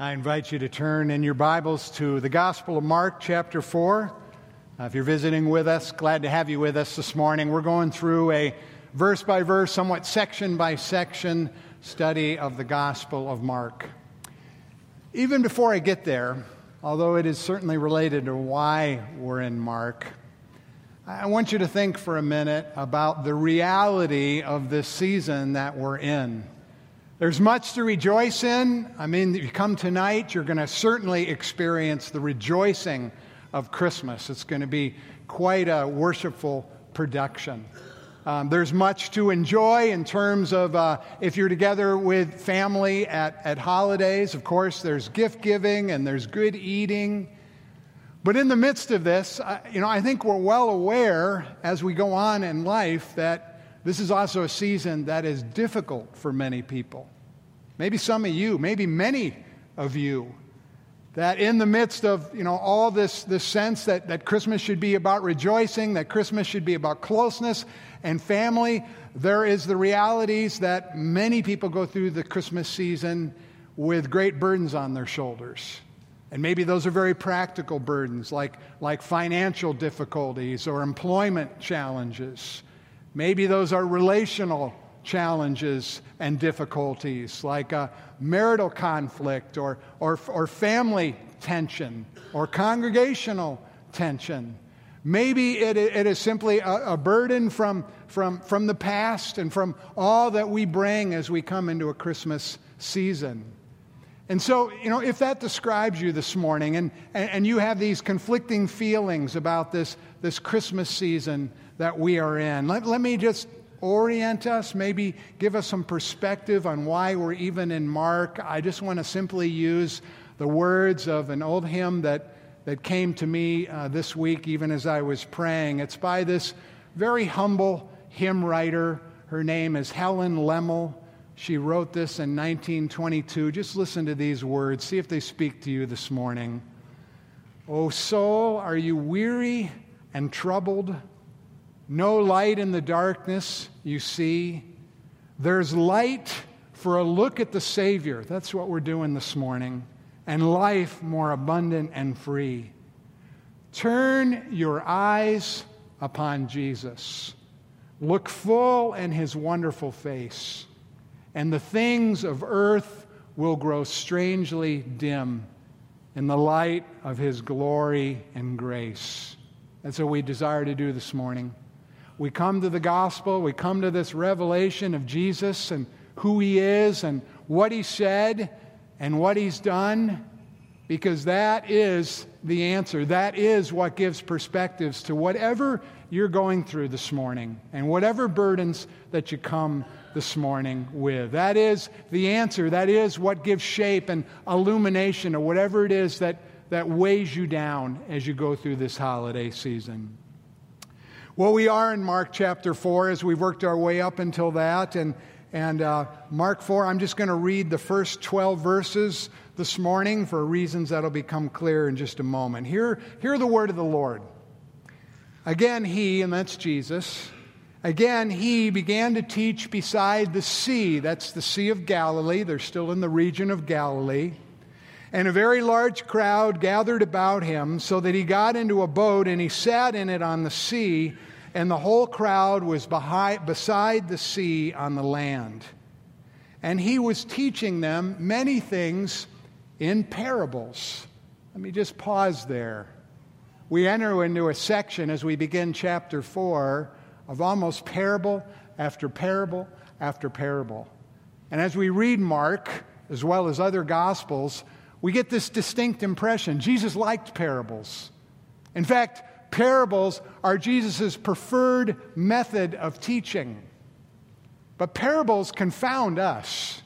I invite you to turn in your Bibles to the Gospel of Mark, chapter 4. Uh, if you're visiting with us, glad to have you with us this morning. We're going through a verse by verse, somewhat section by section study of the Gospel of Mark. Even before I get there, although it is certainly related to why we're in Mark, I want you to think for a minute about the reality of this season that we're in. There's much to rejoice in. I mean, if you come tonight, you're going to certainly experience the rejoicing of Christmas. It's going to be quite a worshipful production. Um, there's much to enjoy in terms of uh, if you're together with family at, at holidays. Of course, there's gift giving and there's good eating. But in the midst of this, uh, you know, I think we're well aware as we go on in life that this is also a season that is difficult for many people. Maybe some of you, maybe many of you, that in the midst of you know all this, this sense that, that Christmas should be about rejoicing, that Christmas should be about closeness and family, there is the realities that many people go through the Christmas season with great burdens on their shoulders. And maybe those are very practical burdens, like, like financial difficulties or employment challenges Maybe those are relational challenges and difficulties, like a marital conflict or, or, or family tension or congregational tension. Maybe it, it is simply a, a, burden from, from, from the past and from all that we bring as we come into a Christmas season. And so, you know, if that describes you this morning and, and, and you have these conflicting feelings about this, this Christmas season, that we are in. Let, let me just orient us, maybe give us some perspective on why we're even in Mark. I just want to simply use the words of an old hymn that, that came to me uh, this week, even as I was praying. It's by this very humble hymn writer. Her name is Helen Lemmel. She wrote this in 1922. Just listen to these words, see if they speak to you this morning. O soul, are you weary and troubled? No light in the darkness, you see. There's light for a look at the Savior. That's what we're doing this morning. And life more abundant and free. Turn your eyes upon Jesus. Look full in his wonderful face, and the things of earth will grow strangely dim in the light of his glory and grace. That's what we desire to do this morning we come to the gospel, we come to this revelation of Jesus and who he is and what he said and what he's done, because that is the answer. That is what gives perspectives to whatever you're going through this morning and whatever burdens that you come this morning with. That is the answer. That is what gives shape and illumination or whatever it is that, that weighs you down as you go through this holiday season. Well, we are in Mark chapter 4 as we've worked our way up until that. And, and uh, Mark 4, I'm just going to read the first 12 verses this morning for reasons that'll become clear in just a moment. Hear, hear the word of the Lord. Again, he, and that's Jesus, again, he began to teach beside the sea. That's the Sea of Galilee. They're still in the region of Galilee. And a very large crowd gathered about him, so that he got into a boat and he sat in it on the sea and the whole crowd was behind, beside the sea on the land. And he was teaching them many things in parables. Let me just pause there. We enter into a section as we begin chapter 4 of almost parable after parable after parable. And as we read Mark, as well as other gospels, we get this distinct impression Jesus liked parables. In fact, parables are Jesus' preferred method of teaching. But parables confound us.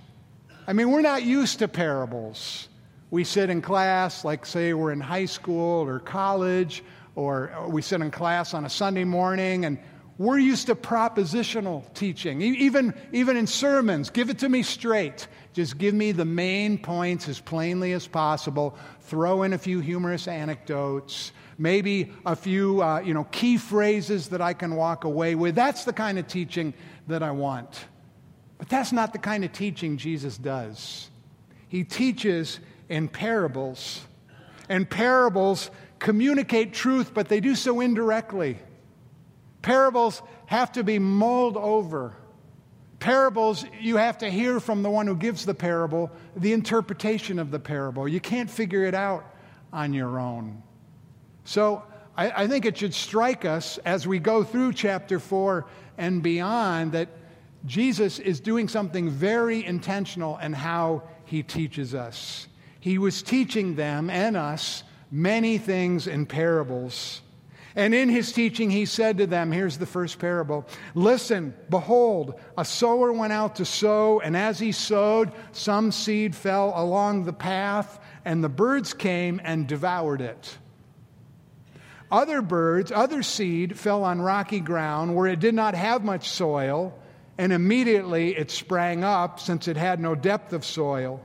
I mean, we're not used to parables. We sit in class, like, say, we're in high school or college, or we sit in class on a Sunday morning, and we're used to propositional teaching. Even, even in sermons, give it to me straight. Just give me the main points as plainly as possible. Throw in a few humorous anecdotes maybe a few uh, you know, key phrases that I can walk away with. That's the kind of teaching that I want. But that's not the kind of teaching Jesus does. He teaches in parables. And parables communicate truth, but they do so indirectly. Parables have to be mulled over. Parables, you have to hear from the one who gives the parable the interpretation of the parable. You can't figure it out on your own. So I, I think it should strike us as we go through chapter 4 and beyond that Jesus is doing something very intentional in how he teaches us. He was teaching them and us many things in parables. And in his teaching, he said to them, here's the first parable Listen, behold, a sower went out to sow, and as he sowed, some seed fell along the path, and the birds came and devoured it. Other birds, other seed fell on rocky ground where it did not have much soil, and immediately it sprang up since it had no depth of soil.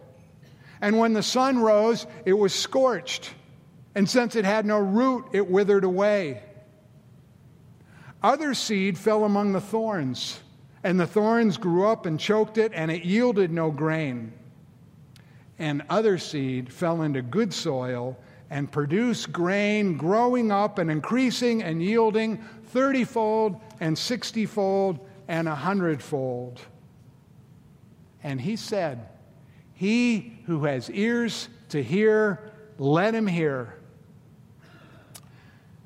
And when the sun rose, it was scorched, and since it had no root, it withered away. Other seed fell among the thorns, and the thorns grew up and choked it, and it yielded no grain. And other seed fell into good soil and produce grain, growing up and increasing and yielding thirtyfold and sixtyfold and a hundredfold. And he said, He who has ears to hear, let him hear.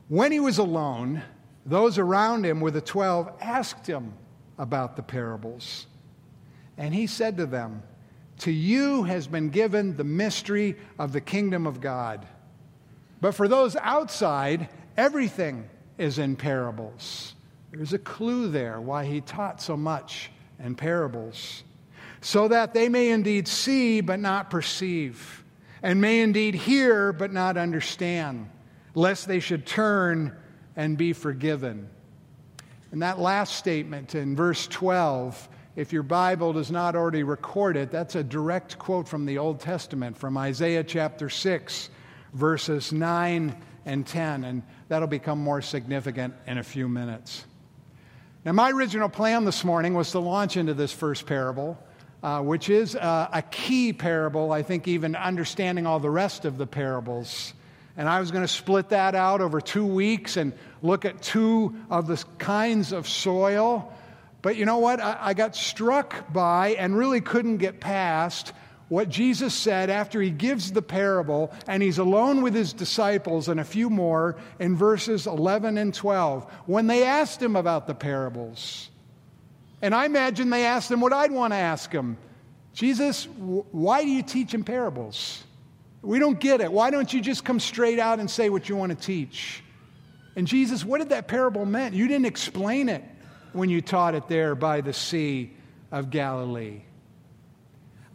When he was alone, those around him with the twelve asked him about the parables. And he said to them, To you has been given the mystery of the kingdom of God. But for those outside, everything is in parables. There's a clue there why he taught so much in parables. So that they may indeed see but not perceive, and may indeed hear but not understand, lest they should turn and be forgiven. And that last statement in verse 12, if your Bible does not already record it, that's a direct quote from the Old Testament, from Isaiah chapter 6 verses 9 and 10, and that'll become more significant in a few minutes. Now, my original plan this morning was to launch into this first parable, uh, which is uh, a key parable, I think, even understanding all the rest of the parables. And I was going to split that out over two weeks and look at two of the kinds of soil. But you know what? I, I got struck by and really couldn't get past what Jesus said after he gives the parable and he's alone with his disciples and a few more in verses 11 and 12 when they asked him about the parables. And I imagine they asked him what I'd want to ask him Jesus, why do you teach in parables? We don't get it. Why don't you just come straight out and say what you want to teach? And Jesus, what did that parable mean? You didn't explain it when you taught it there by the Sea of Galilee.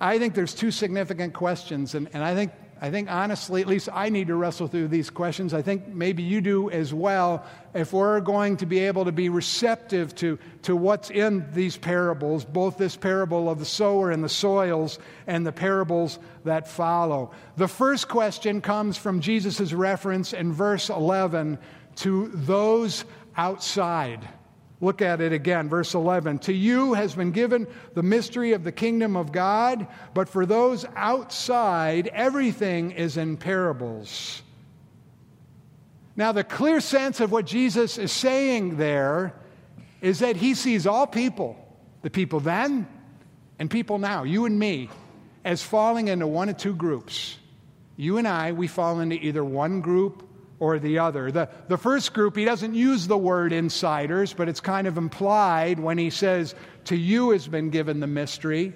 I think there's two significant questions, and, and I think I think honestly, at least I need to wrestle through these questions. I think maybe you do as well. If we're going to be able to be receptive to, to what's in these parables, both this parable of the sower and the soils and the parables that follow. The first question comes from Jesus' reference in verse 11 to those outside. Look at it again, verse 11. To you has been given the mystery of the kingdom of God, but for those outside, everything is in parables. Now, the clear sense of what Jesus is saying there is that he sees all people, the people then and people now, you and me, as falling into one of two groups. You and I, we fall into either one group or the other. The, the first group, he doesn't use the word insiders, but it's kind of implied when he says, To you has been given the mystery.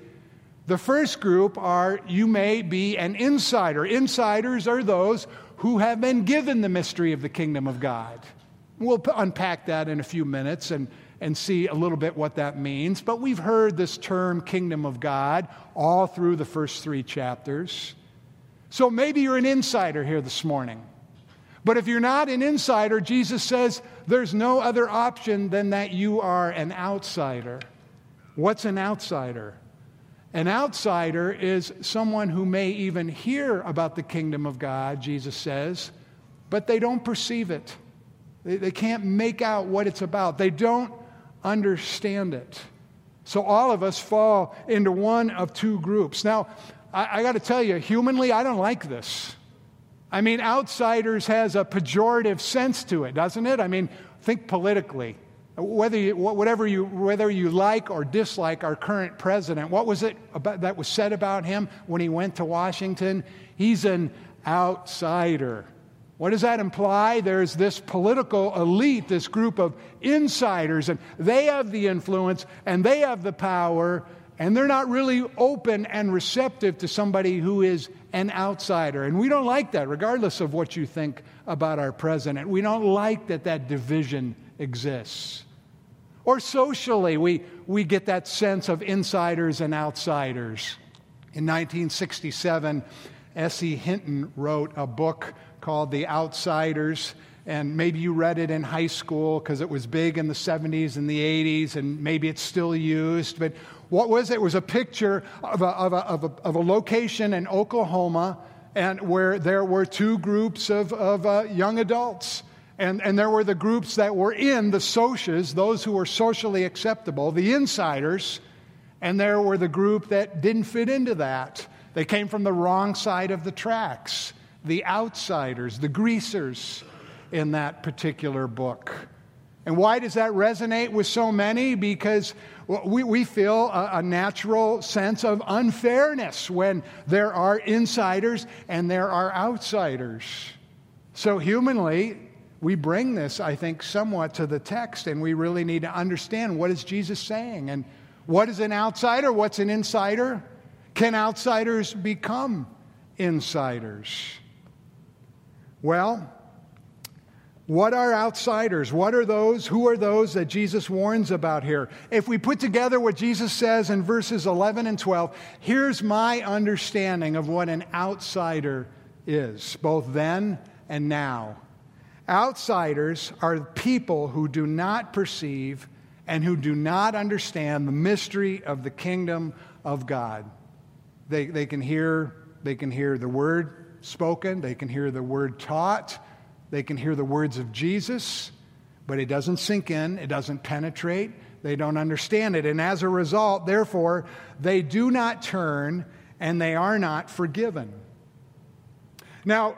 The first group are, You may be an insider. Insiders are those who have been given the mystery of the kingdom of God. We'll unpack that in a few minutes and, and see a little bit what that means. But we've heard this term, kingdom of God, all through the first three chapters. So maybe you're an insider here this morning. But if you're not an insider, Jesus says there's no other option than that you are an outsider. What's an outsider? An outsider is someone who may even hear about the kingdom of God, Jesus says, but they don't perceive it. They, they can't make out what it's about. They don't understand it. So all of us fall into one of two groups. Now, I, I got to tell you, humanly, I don't like this. I mean, outsiders has a pejorative sense to it, doesn't it? I mean, think politically. Whether you, whatever you, whether you like or dislike our current president, what was it about, that was said about him when he went to Washington? He's an outsider. What does that imply? There's this political elite, this group of insiders, and they have the influence and they have the power, and they're not really open and receptive to somebody who is an outsider. And we don't like that, regardless of what you think about our president. We don't like that that division exists. Or socially, we, we get that sense of insiders and outsiders. In 1967, S.E. Hinton wrote a book called The Outsiders and maybe you read it in high school because it was big in the 70s and the 80s, and maybe it's still used. But what was it? It was a picture of a, of a, of a, of a location in Oklahoma and where there were two groups of, of uh, young adults. And, and there were the groups that were in the socias, those who were socially acceptable, the insiders, and there were the group that didn't fit into that. They came from the wrong side of the tracks, the outsiders, the greasers in that particular book. And why does that resonate with so many? Because we, we feel a, a, natural sense of unfairness when there are insiders and there are outsiders. So, humanly, we bring this, I think, somewhat to the text, and we really need to understand what is Jesus saying and what is an outsider, what's an insider? Can outsiders become insiders? Well, what are outsiders? What are those? Who are those that Jesus warns about here? If we put together what Jesus says in verses 11 and 12, here's my understanding of what an outsider is, both then and now. Outsiders are people who do not perceive and who do not understand the mystery of the kingdom of God. They, they, can, hear, they can hear the word spoken, they can hear the word taught they can hear the words of Jesus, but it doesn't sink in, it doesn't penetrate, they don't understand it. And as a result, therefore, they do not turn and they are not forgiven. Now,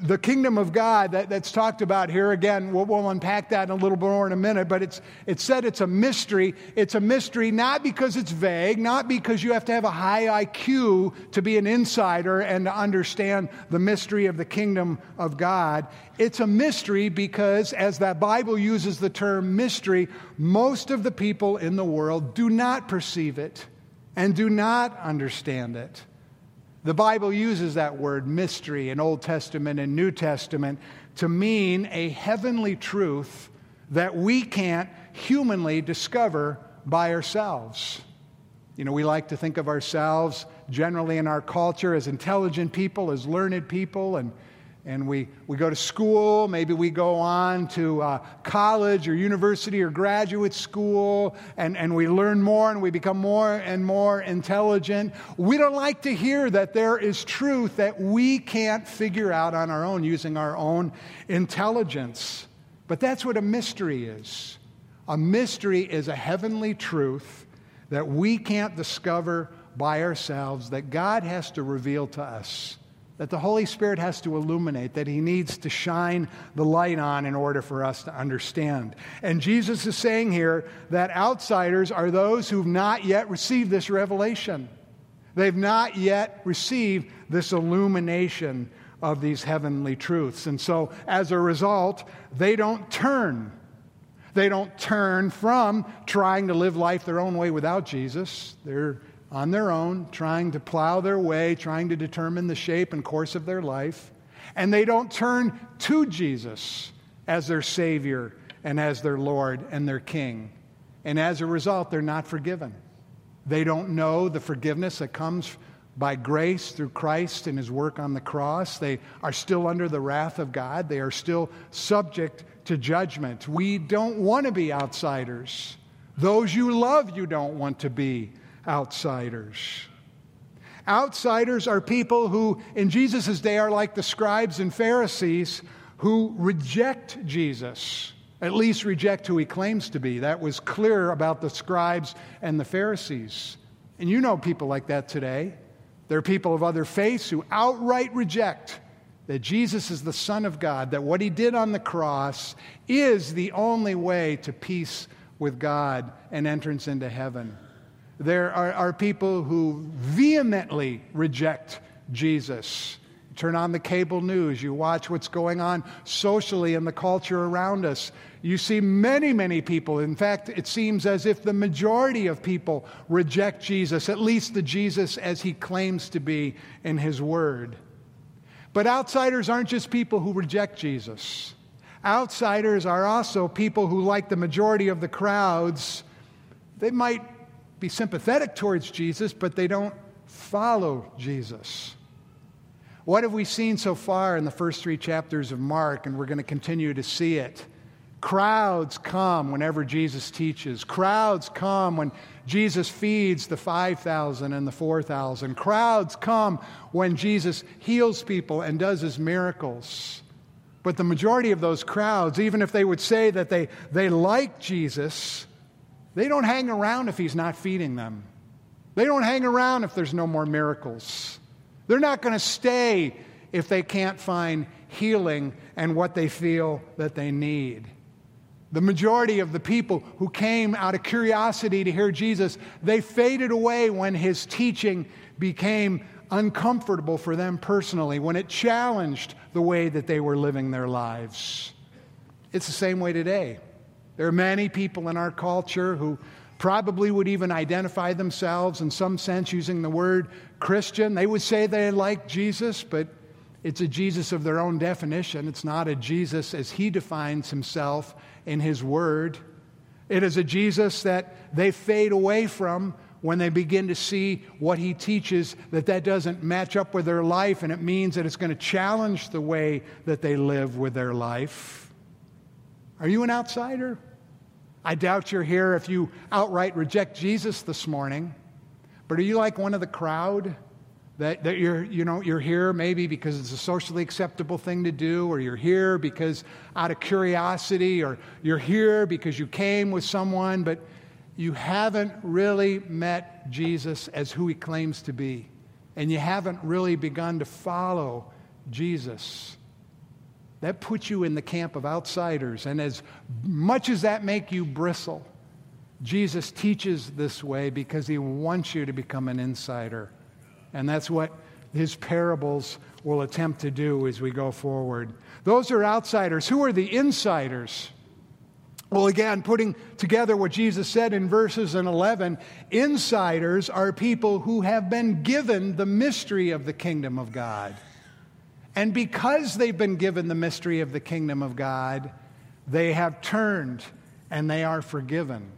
the kingdom of God that, that's talked about here, again, we'll, we'll, unpack that in a little bit more in a minute, but it's, it's said it's a mystery. It's a mystery not because it's vague, not because you have to have a high IQ to be an insider and to understand the mystery of the kingdom of God. It's a mystery because, as that Bible uses the term mystery, most of the people in the world do not perceive it and do not understand it. The Bible uses that word mystery in Old Testament and New Testament to mean a heavenly truth that we can't humanly discover by ourselves. You know, we like to think of ourselves generally in our culture as intelligent people, as learned people, and and we, we go to school, maybe we go on to uh, college or university or graduate school, and, and we learn more and we become more and more intelligent. We don't like to hear that there is truth that we can't figure out on our own using our own intelligence. But that's what a mystery is. A mystery is a heavenly truth that we can't discover by ourselves, that God has to reveal to us that the Holy Spirit has to illuminate, that He needs to shine the light on in order for us to understand. And Jesus is saying here that outsiders are those who've not yet received this revelation. They've not yet received this illumination of these heavenly truths. And so, as a result, they don't turn. They don't turn from trying to live life their own way without Jesus. They're on their own, trying to plow their way, trying to determine the shape and course of their life. And they don't turn to Jesus as their Savior and as their Lord and their King. And as a result, they're not forgiven. They don't know the forgiveness that comes by grace through Christ and his work on the cross. They are still under the wrath of God. They are still subject to judgment. We don't want to be outsiders. Those you love, you don't want to be outsiders. Outsiders are people who, in Jesus' day, are like the scribes and Pharisees who reject Jesus, at least reject who he claims to be. That was clear about the scribes and the Pharisees. And you know people like that today. There are people of other faiths who outright reject that Jesus is the Son of God, that what he did on the cross is the only way to peace with God and entrance into heaven. There are, are people who vehemently reject Jesus. Turn on the cable news, you watch what's going on socially in the culture around us. You see many, many people. In fact, it seems as if the majority of people reject Jesus, at least the Jesus as he claims to be in his word. But outsiders aren't just people who reject Jesus. Outsiders are also people who, like the majority of the crowds, they might be sympathetic towards Jesus, but they don't follow Jesus. What have we seen so far in the first three chapters of Mark, and we're going to continue to see it? Crowds come whenever Jesus teaches. Crowds come when Jesus feeds the 5,000 and the 4,000. Crowds come when Jesus heals people and does his miracles. But the majority of those crowds, even if they would say that they, they like Jesus, they don't hang around if he's not feeding them. They don't hang around if there's no more miracles. They're not going to stay if they can't find healing and what they feel that they need. The majority of the people who came out of curiosity to hear Jesus, they faded away when his teaching became uncomfortable for them personally, when it challenged the way that they were living their lives. It's the same way today. There are many people in our culture who probably would even identify themselves in some sense using the word Christian. They would say they like Jesus, but it's a Jesus of their own definition. It's not a Jesus as he defines himself in His Word. It is a Jesus that they fade away from when they begin to see what He teaches, that that doesn't match up with their life, and it means that it's going to challenge the way that they live with their life. Are you an outsider? I doubt you're here if you outright reject Jesus this morning. But are you like one of the crowd? That, that you're, you know, you're here maybe because it's a socially acceptable thing to do, or you're here because out of curiosity, or you're here because you came with someone, but you haven't really met Jesus as who he claims to be. And you haven't really begun to follow Jesus. That puts you in the camp of outsiders. And as much as that make you bristle, Jesus teaches this way because he wants you to become an insider. And that's what his parables will attempt to do as we go forward. Those are outsiders. Who are the insiders? Well, again, putting together what Jesus said in verses in 11, insiders are people who have been given the mystery of the kingdom of God. And because they've been given the mystery of the kingdom of God, they have turned and they are forgiven.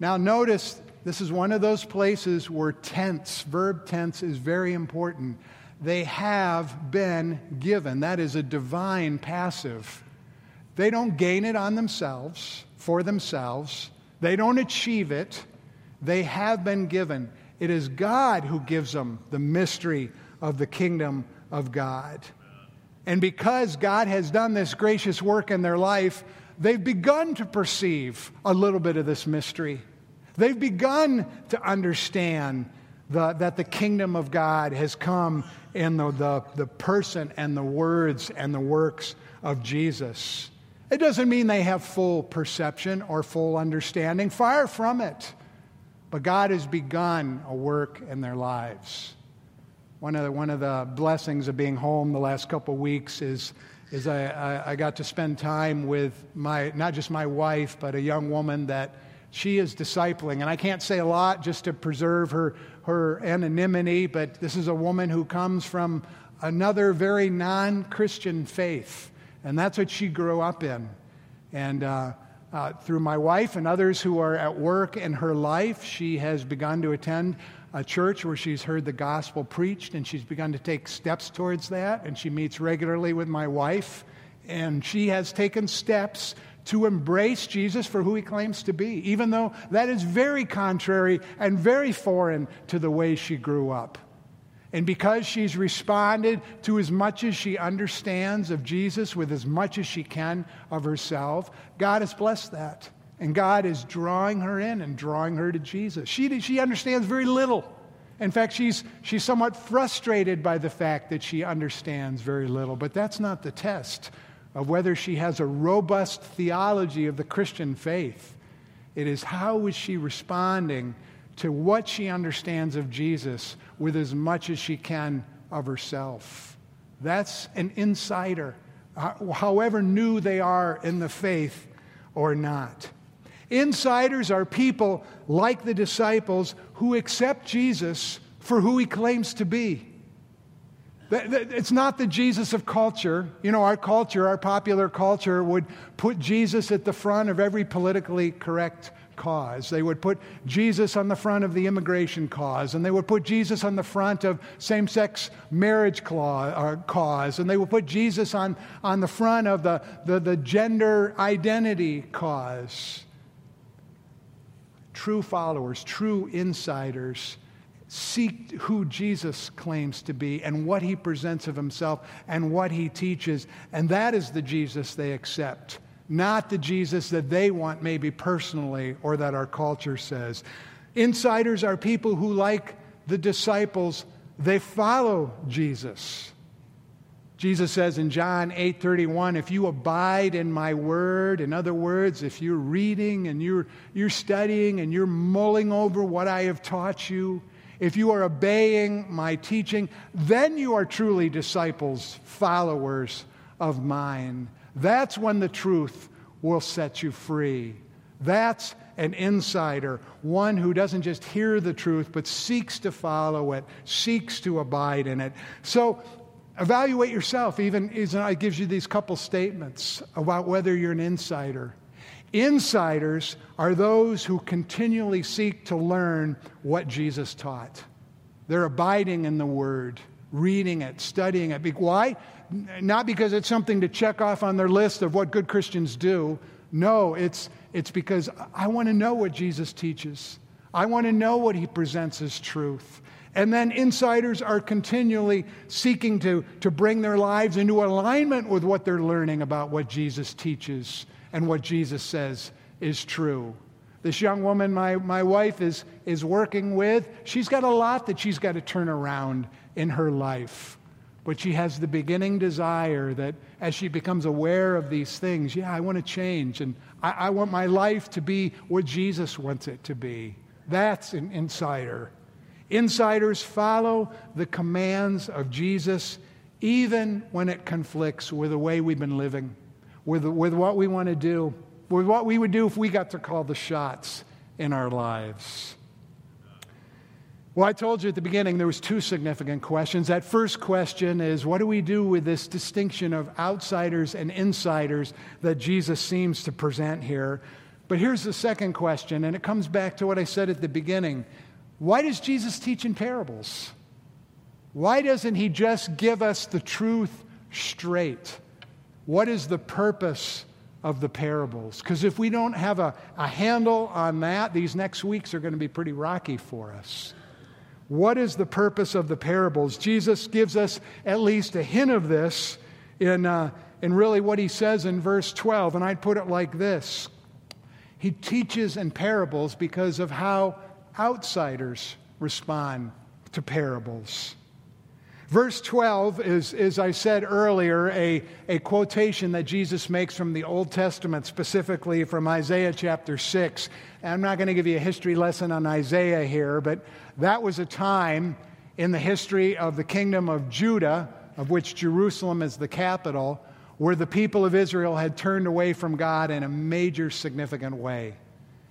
Now, notice this is one of those places where tense, verb tense, is very important. They have been given. That is a divine passive. They don't gain it on themselves, for themselves. They don't achieve it. They have been given. It is God who gives them the mystery of the kingdom of God. And because God has done this gracious work in their life, they've begun to perceive a little bit of this mystery. They've begun to understand the, that the kingdom of God has come in the, the, the person and the words and the works of Jesus. It doesn't mean they have full perception or full understanding, far from it. But God has begun a work in their lives. One of the, one of the blessings of being home the last couple weeks is, is I, I, I got to spend time with my, not just my wife, but a young woman that she is discipling. And I can't say a lot just to preserve her, her anonymity, but this is a woman who comes from another very non Christian faith. And that's what she grew up in. And uh, uh, through my wife and others who are at work in her life, she has begun to attend a church where she's heard the gospel preached and she's begun to take steps towards that. And she meets regularly with my wife. And she has taken steps to embrace Jesus for who he claims to be, even though that is very contrary and very foreign to the way she grew up. And because she's responded to as much as she understands of Jesus with as much as she can of herself, God has blessed that. And God is drawing her in and drawing her to Jesus. She, she understands very little. In fact, she's, she's somewhat frustrated by the fact that she understands very little. But that's not the test of whether she has a robust theology of the Christian faith. It is how is she responding to what she understands of Jesus with as much as she can of herself. That's an insider, uh, however new they are in the faith or not. Insiders are people like the disciples who accept Jesus for who he claims to be. It's not the Jesus of culture. You know, our culture, our popular culture, would put Jesus at the front of every politically correct cause. They would put Jesus on the front of the immigration cause, and they would put Jesus on the front of same sex marriage uh, cause, and they would put Jesus on, on the front of the, the, the gender identity cause. True followers, true insiders, seek who Jesus claims to be and what he presents of himself and what he teaches. And that is the Jesus they accept, not the Jesus that they want, maybe personally, or that our culture says. Insiders are people who, like the disciples, they follow Jesus. Jesus says in John 8:31, if you abide in my word, in other words, if you're reading and you're, you're studying and you're mulling over what I have taught you, if you are obeying my teaching, then you are truly disciples, followers of mine. That's when the truth will set you free. That's an insider, one who doesn't just hear the truth, but seeks to follow it, seeks to abide in it. So evaluate yourself. Even it gives you these couple statements about whether you're an insider. Insiders are those who continually seek to learn what Jesus taught. They're abiding in the Word, reading it, studying it. Why? Not because it's something to check off on their list of what good Christians do. No, it's, it's because I want to know what Jesus teaches. I want to know what he presents as truth. And then insiders are continually seeking to, to bring their lives into alignment with what they're learning about what Jesus teaches and what Jesus says is true. This young woman my, my wife is, is working with, she's got a lot that she's got to turn around in her life. But she has the beginning desire that as she becomes aware of these things, yeah, I want to change. And I, I want my life to be what Jesus wants it to be. That's an insider. Insiders follow the commands of Jesus even when it conflicts with the way we've been living with, with what we want to do, with what we would do if we got to call the shots in our lives. Well, I told you at the beginning there was two significant questions. That first question is what do we do with this distinction of outsiders and insiders that Jesus seems to present here? But here's the second question, and it comes back to what I said at the beginning. Why does Jesus teach in parables? Why doesn't he just give us the truth straight? What is the purpose of the parables? Because if we don't have a, a handle on that, these next weeks are going to be pretty rocky for us. What is the purpose of the parables? Jesus gives us at least a hint of this in, uh, in really what he says in verse 12. And I'd put it like this He teaches in parables because of how outsiders respond to parables. Verse 12 is, as I said earlier, a, a quotation that Jesus makes from the Old Testament, specifically from Isaiah chapter 6. And I'm not going to give you a history lesson on Isaiah here, but that was a time in the history of the kingdom of Judah, of which Jerusalem is the capital, where the people of Israel had turned away from God in a major, significant way.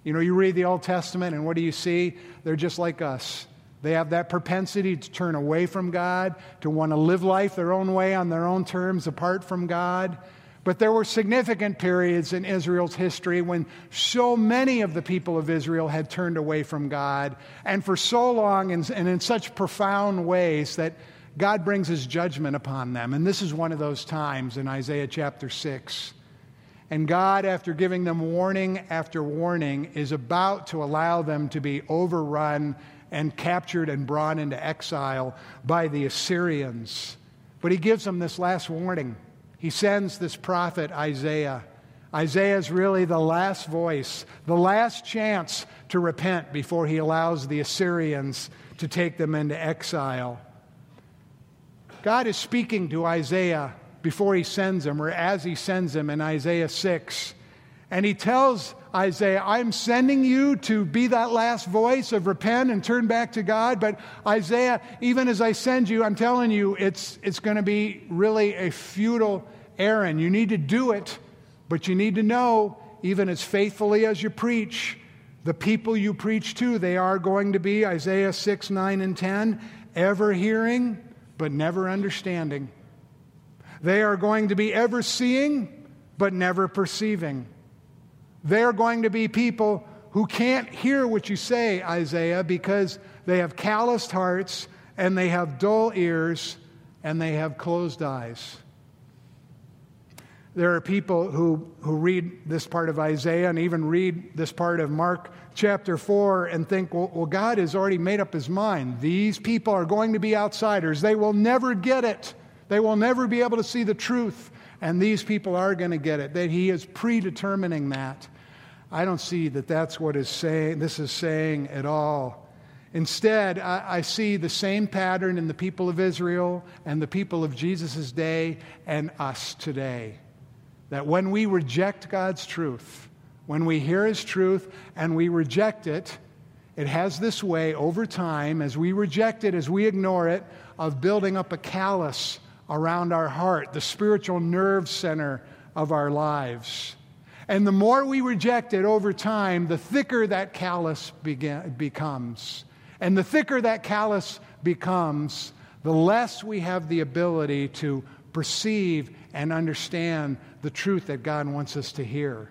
You know, you read the Old Testament, and what do you see? They're just like us. They have that propensity to turn away from God, to want to live life their own way on their own terms apart from God. But there were significant periods in Israel's history when so many of the people of Israel had turned away from God, and for so long and, and in such profound ways that God brings his judgment upon them. And this is one of those times in Isaiah chapter 6. And God, after giving them warning after warning, is about to allow them to be overrun and captured and brought into exile by the Assyrians. But he gives them this last warning. He sends this prophet, Isaiah. Isaiah is really the last voice, the last chance to repent before he allows the Assyrians to take them into exile. God is speaking to Isaiah before he sends him, or as he sends him in Isaiah 6. And he tells Isaiah, I'm sending you to be that last voice of repent and turn back to God. But Isaiah, even as I send you, I'm telling you, it's, it's going to be really a futile errand. You need to do it but you need to know, even as faithfully as you preach, the people you preach to, they are going to be, Isaiah 6, 9, and 10, ever hearing, but never understanding. They are going to be ever seeing, but never perceiving. They are going to be people who can't hear what you say, Isaiah, because they have calloused hearts and they have dull ears and they have closed eyes. There are people who, who read this part of Isaiah and even read this part of Mark chapter 4 and think, well, well, God has already made up his mind. These people are going to be outsiders. They will never get it, they will never be able to see the truth. And these people are going to get it, that he is predetermining that. I don't see that that's what is saying, this is saying at all. Instead, I, I, see the same pattern in the people of Israel and the people of Jesus' day and us today that when we reject God's truth, when we hear His truth and we reject it, it has this way over time, as we reject it, as we ignore it, of building up a callus around our heart, the spiritual nerve center of our lives. And the more we reject it over time, the thicker that callus begin, becomes. And the thicker that callus becomes, the less we have the ability to perceive and understand the truth that God wants us to hear.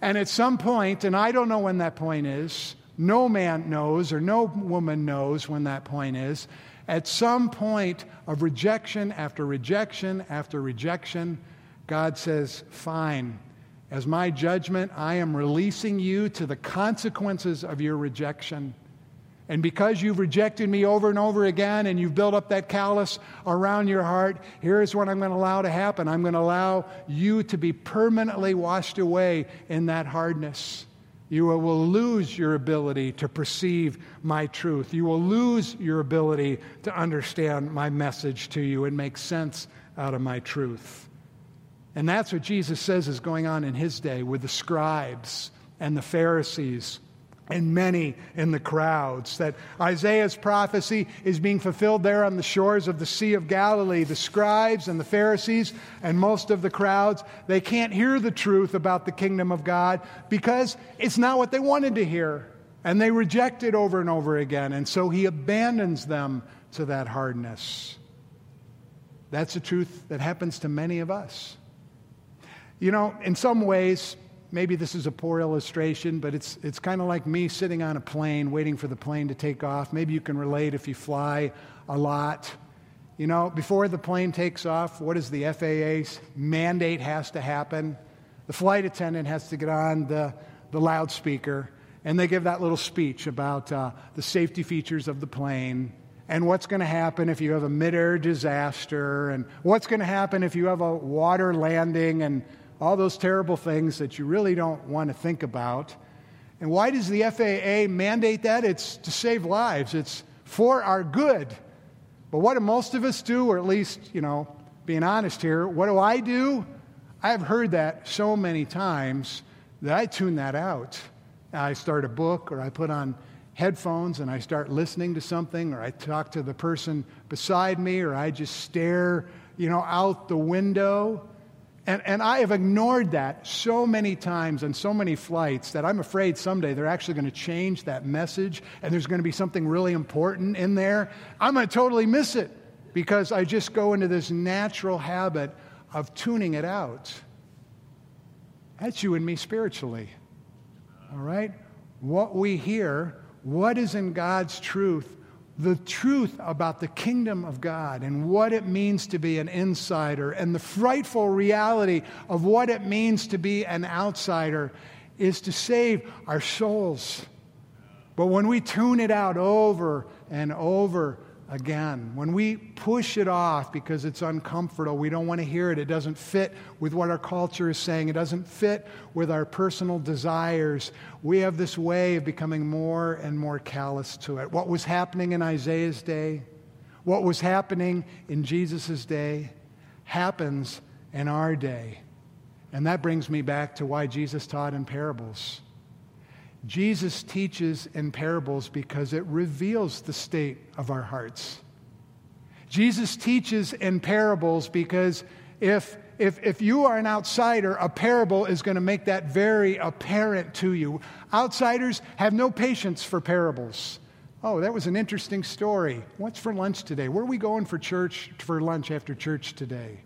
And at some point, and I don't know when that point is, no man knows or no woman knows when that point is, at some point of rejection after rejection after rejection, God says, Fine, as my judgment, I am releasing you to the consequences of your rejection. And because you've rejected me over and over again and you've built up that callus around your heart, here's what I'm going to allow to happen. I'm going to allow you to be permanently washed away in that hardness. You will lose your ability to perceive my truth. You will lose your ability to understand my message to you and make sense out of my truth. And that's what Jesus says is going on in his day with the scribes and the Pharisees and many in the crowds. That Isaiah's prophecy is being fulfilled there on the shores of the Sea of Galilee. The scribes and the Pharisees and most of the crowds, they can't hear the truth about the kingdom of God because it's not what they wanted to hear. And they reject it over and over again. And so he abandons them to that hardness. That's a truth that happens to many of us. You know, in some ways, maybe this is a poor illustration, but it's, it's kind of like me sitting on a plane waiting for the plane to take off. Maybe you can relate if you fly a lot. You know, before the plane takes off, what is the FAA's mandate has to happen? The flight attendant has to get on the, the loudspeaker and they give that little speech about uh, the safety features of the plane and what's going to happen if you have a mid-air disaster and what's going to happen if you have a water landing and all those terrible things that you really don't want to think about. And why does the FAA mandate that? It's to save lives, it's for our good. But what do most of us do, or at least, you know, being honest here, what do I do? I've heard that so many times that I tune that out. I start a book or I put on headphones and I start listening to something or I talk to the person beside me or I just stare, you know, out the window and, and I have ignored that so many times on so many flights that I'm afraid someday they're actually going to change that message and there's going to be something really important in there. I'm going to totally miss it because I just go into this natural habit of tuning it out. That's you and me spiritually. All right? What we hear, what is in God's truth, the truth about the kingdom of God and what it means to be an insider and the frightful reality of what it means to be an outsider is to save our souls. But when we tune it out over and over, again. When we push it off because it's uncomfortable, we don't want to hear it, it doesn't fit with what our culture is saying, it doesn't fit with our personal desires, we have this way of becoming more and more callous to it. What was happening in Isaiah's day, what was happening in Jesus' day, happens in our day. And that brings me back to why Jesus taught in parables. Jesus teaches in parables because it reveals the state of our hearts. Jesus teaches in parables because if, if, if you are an outsider, a parable is going to make that very apparent to you. Outsiders have no patience for parables. Oh, that was an interesting story. What's for lunch today? Where are we going for church for lunch after church today?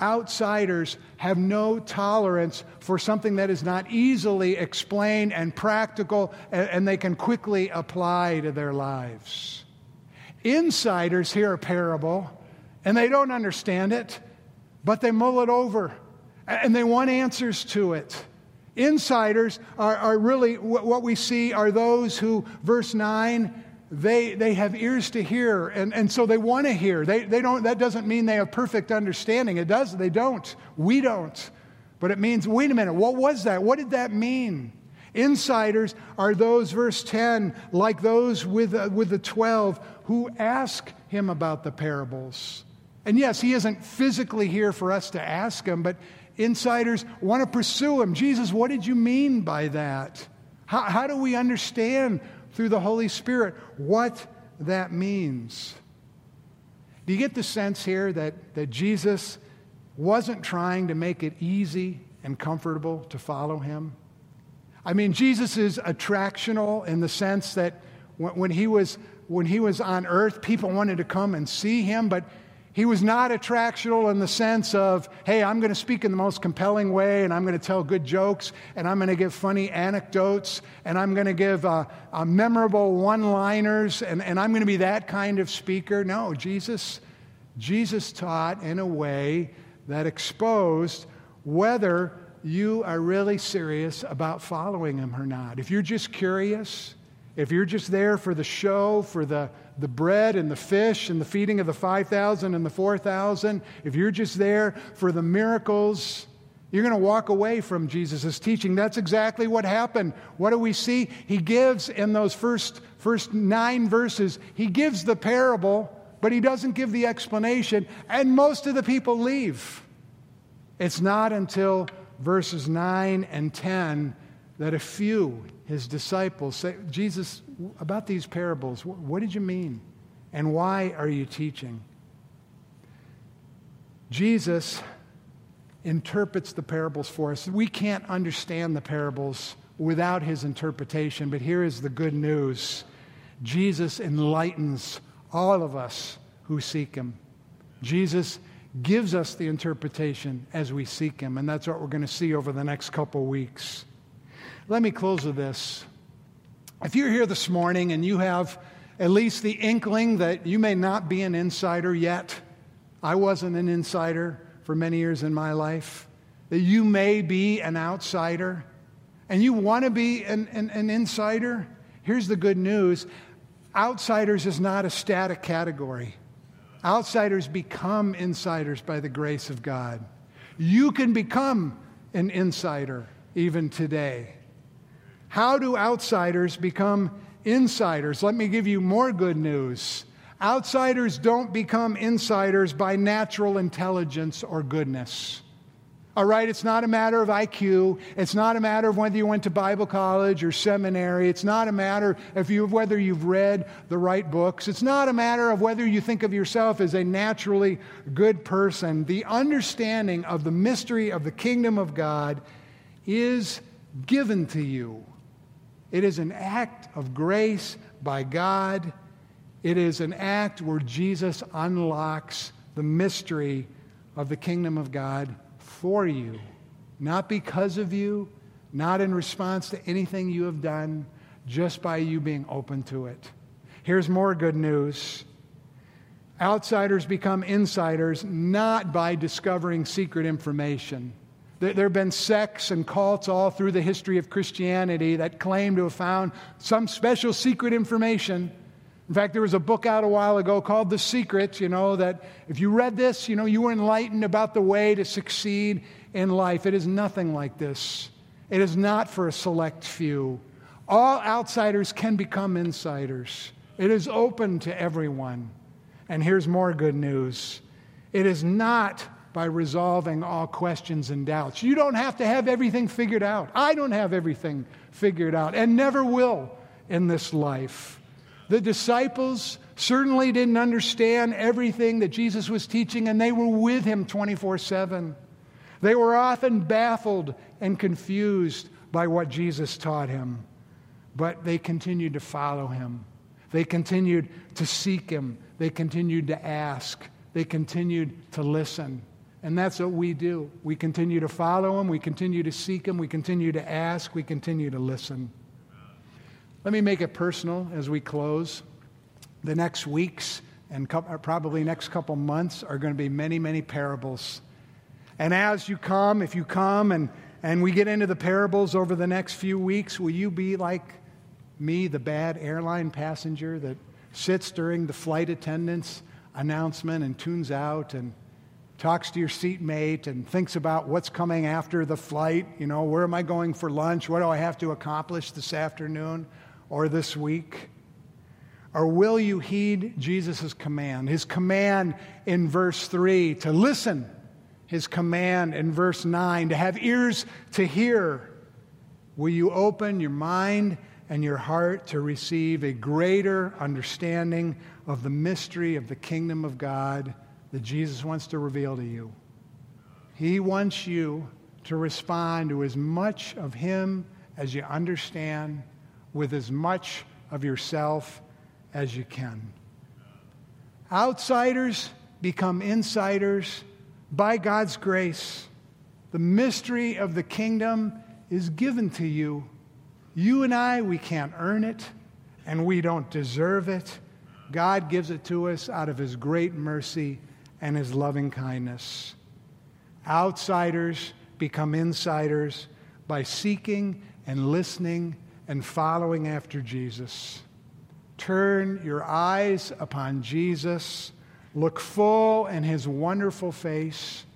Outsiders have no tolerance for something that is not easily explained and practical and, they can quickly apply to their lives. Insiders hear a parable and they don't understand it, but they mull it over and they want answers to it. Insiders are, are really what we see are those who, verse 9, they, they have ears to hear, and, and so they want to hear. They, they don't, that doesn't mean they have perfect understanding. It does, they don't. We don't. But it means, wait a minute, what was that? What did that mean? Insiders are those, verse 10, like those with, uh, with the 12 who ask him about the parables. And yes, he isn't physically here for us to ask him, but insiders want to pursue him. Jesus, what did you mean by that? How, how do we understand through the Holy Spirit what that means. Do you get the sense here that, that Jesus wasn't trying to make it easy and comfortable to follow him? I mean, Jesus is attractional in the sense that when, when, he was, when he was on earth, people wanted to come and see him, but he was not attractional in the sense of, hey, I'm going to speak in the most compelling way, and I'm going to tell good jokes, and I'm going to give funny anecdotes, and I'm going to give uh, uh, memorable one liners, and, and I'm going to be that kind of speaker. No, Jesus, Jesus taught in a way that exposed whether you are really serious about following him or not. If you're just curious, if you're just there for the show, for the the bread and the fish and the feeding of the 5,000 and the 4,000, if you're just there for the miracles, you're going to walk away from Jesus' teaching. That's exactly what happened. What do we see? He gives in those first, first nine verses, he gives the parable, but he doesn't give the explanation, and most of the people leave. It's not until verses 9 and 10 that a few, his disciples, say, Jesus, about these parables, what did you mean? And why are you teaching? Jesus interprets the parables for us. We can't understand the parables without his interpretation, but here is the good news Jesus enlightens all of us who seek him. Jesus gives us the interpretation as we seek him, and that's what we're going to see over the next couple weeks. Let me close with this. If you're here this morning and you have at least the inkling that you may not be an insider yet, I wasn't an insider for many years in my life, that you may be an outsider and you want to be an, an, an insider, here's the good news outsiders is not a static category. Outsiders become insiders by the grace of God. You can become an insider even today. How do outsiders become insiders? Let me give you more good news. Outsiders don't become insiders by natural intelligence or goodness. All right, it's not a matter of IQ. It's not a matter of whether you went to Bible college or seminary. It's not a matter of you, whether you've read the right books. It's not a matter of whether you think of yourself as a naturally good person. The understanding of the mystery of the kingdom of God is given to you. It is an act of grace by God. It is an act where Jesus unlocks the mystery of the kingdom of God for you, not because of you, not in response to anything you have done, just by you being open to it. Here's more good news. Outsiders become insiders not by discovering secret information. There have been sects and cults all through the history of Christianity that claim to have found some special secret information In fact, there was a book out a while ago called The Secret, you know, that if you read this, you know, you were enlightened about the way to succeed in life. It is nothing like this. It is not for a select few. All outsiders can become insiders. It is open to everyone. And here's more good news it is not by resolving all questions and doubts. You don't have to have everything figured out. I don't have everything figured out and never will in this life. The disciples certainly didn't understand everything that Jesus was teaching, and they were with him 24 7. They were often baffled and confused by what Jesus taught him, but they continued to follow him. They continued to seek him. They continued to ask. They continued to listen. And that's what we do. We continue to follow him, we continue to seek him, we continue to ask, we continue to listen. Let me make it personal as we close. The next weeks and uh, probably next couple months are going to be many, many parables. And as you come, if you come and, and we get into the parables over the next few weeks, will you be like me, the bad airline passenger that sits during the flight attendant's announcement and tunes out and talks to your seatmate and thinks about what's coming after the flight. You know, where am I going for lunch? What do I have to accomplish this afternoon or this week? Or will you heed Jesus' command? His command in verse 3 to listen, his command in verse 9 to have ears to hear. Will you open your mind and your heart to receive a greater understanding of the mystery of the kingdom of God? That Jesus wants to reveal to you. He wants you to respond to as much of Him as you understand, with as much of yourself as you can. Outsiders become insiders by God's grace. The mystery of the kingdom is given to you. You and I, we can't earn it, and we don't deserve it. God gives it to us out of His great mercy and his loving kindness. Outsiders become insiders by seeking and listening and following after Jesus. Turn your eyes upon Jesus, look full in his wonderful face,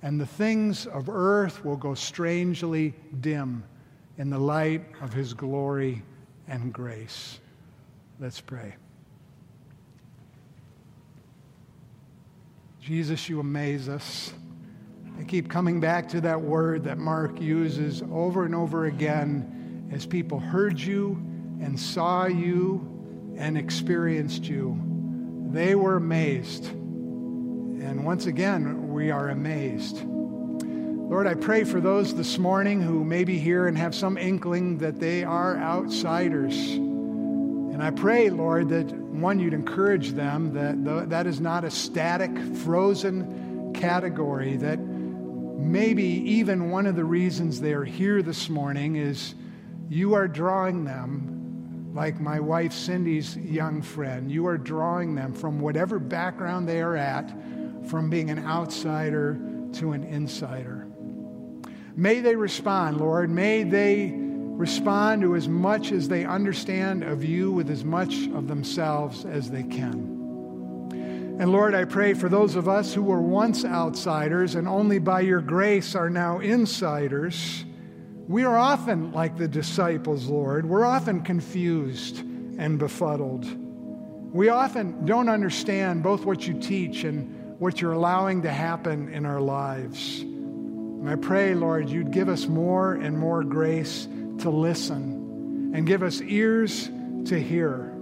and the things of earth will go strangely dim in the light of his glory and grace. Let's pray. Jesus, you amaze us. I keep coming back to that word that Mark uses over and over again as people heard you and saw you and experienced you. They were amazed. And once again, we are amazed. Lord, I pray for those this morning who may be here and have some inkling that they are outsiders. And I pray, Lord, that one, you'd encourage them that the, that is not a static, frozen category, that maybe even one of the reasons they are here this morning is you are drawing them, like my wife Cindy's young friend, you are drawing them from whatever background they are at, from being an outsider to an insider. May they respond, Lord. May they respond to as much as they understand of you with as much of themselves as they can. And Lord, I pray for those of us who were once outsiders and only by your grace are now insiders. We are often like the disciples, Lord. We're often confused and befuddled. We often don't understand both what you teach and what you're allowing to happen in our lives. And I pray, Lord, you'd give us more and more grace to listen and give us ears to hear.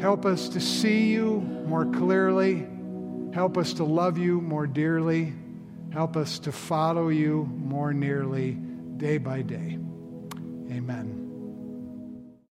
Help us to see you more clearly. Help us to love you more dearly. Help us to follow you more nearly day by day. Amen.